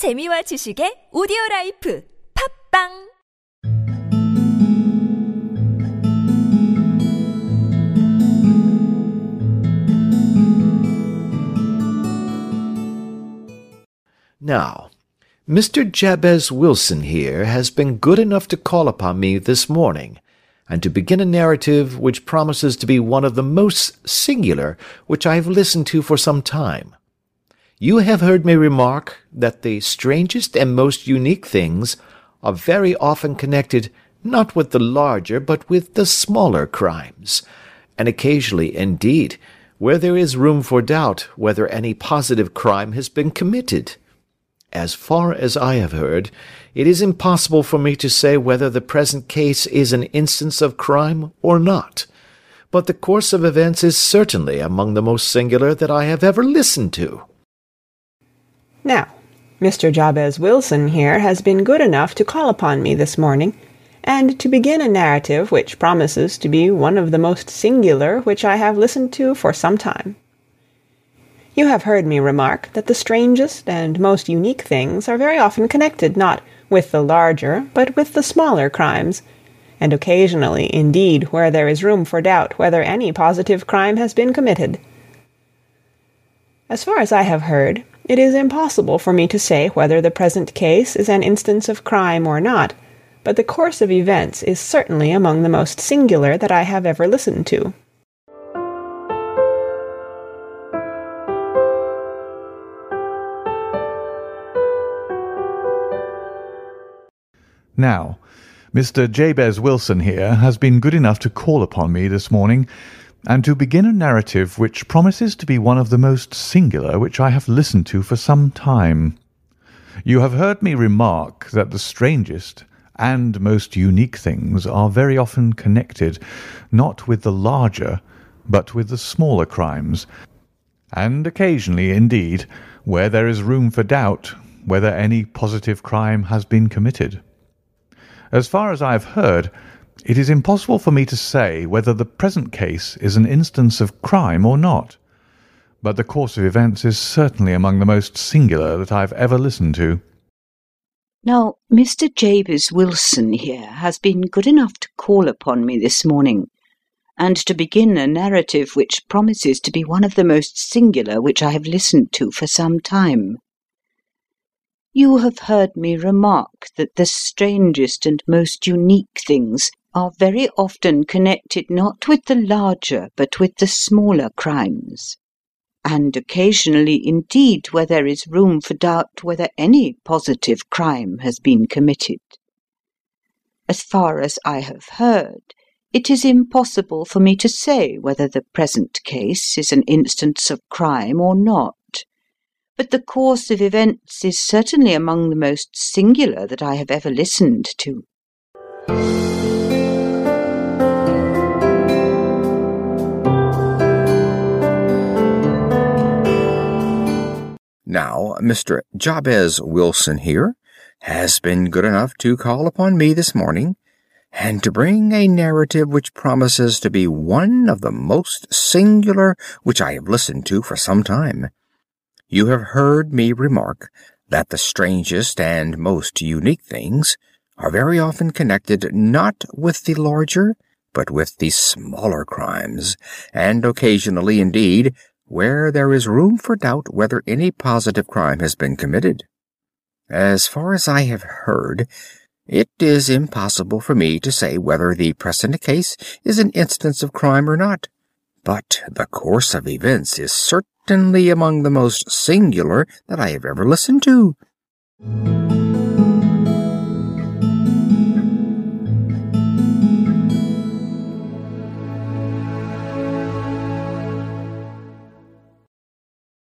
재미와 지식의 오디오 라이프 팝빵 Now, Mr. Jabez Wilson here has been good enough to call upon me this morning, and to begin a narrative which promises to be one of the most singular which I have listened to for some time. You have heard me remark that the strangest and most unique things are very often connected not with the larger but with the smaller crimes, and occasionally, indeed, where there is room for doubt whether any positive crime has been committed. As far as I have heard, it is impossible for me to say whether the present case is an instance of crime or not, but the course of events is certainly among the most singular that I have ever listened to. Now, Mr. Jabez Wilson here has been good enough to call upon me this morning, and to begin a narrative which promises to be one of the most singular which I have listened to for some time. You have heard me remark that the strangest and most unique things are very often connected not with the larger but with the smaller crimes, and occasionally, indeed, where there is room for doubt whether any positive crime has been committed. As far as I have heard, it is impossible for me to say whether the present case is an instance of crime or not, but the course of events is certainly among the most singular that I have ever listened to. Now, Mr. Jabez Wilson here has been good enough to call upon me this morning, and to begin a narrative which promises to be one of the most singular which I have listened to for some time. You have heard me remark that the strangest and most unique things are very often connected, not with the larger, but with the smaller crimes, and occasionally, indeed, where there is room for doubt whether any positive crime has been committed. As far as I have heard, it is impossible for me to say whether the present case is an instance of crime or not, but the course of events is certainly among the most singular that I have ever listened to. Now, Mr. Jabez Wilson here has been good enough to call upon me this morning, and to begin a narrative which promises to be one of the most singular which I have listened to for some time. You have heard me remark that the strangest and most unique things are very often connected not with the larger but with the smaller crimes, and occasionally indeed where there is room for doubt whether any positive crime has been committed. As far as I have heard, it is impossible for me to say whether the present case is an instance of crime or not but the course of events is certainly among the most singular that I have ever listened to. Now, Mr. Jabez Wilson here has been good enough to call upon me this morning and to bring a narrative which promises to be one of the most singular which I have listened to for some time. You have heard me remark that the strangest and most unique things are very often connected not with the larger, but with the smaller crimes, and occasionally, indeed, where there is room for doubt whether any positive crime has been committed. As far as I have heard, it is impossible for me to say whether the present case is an instance of crime or not, but the course of events is certainly among the most singular that I have ever listened to.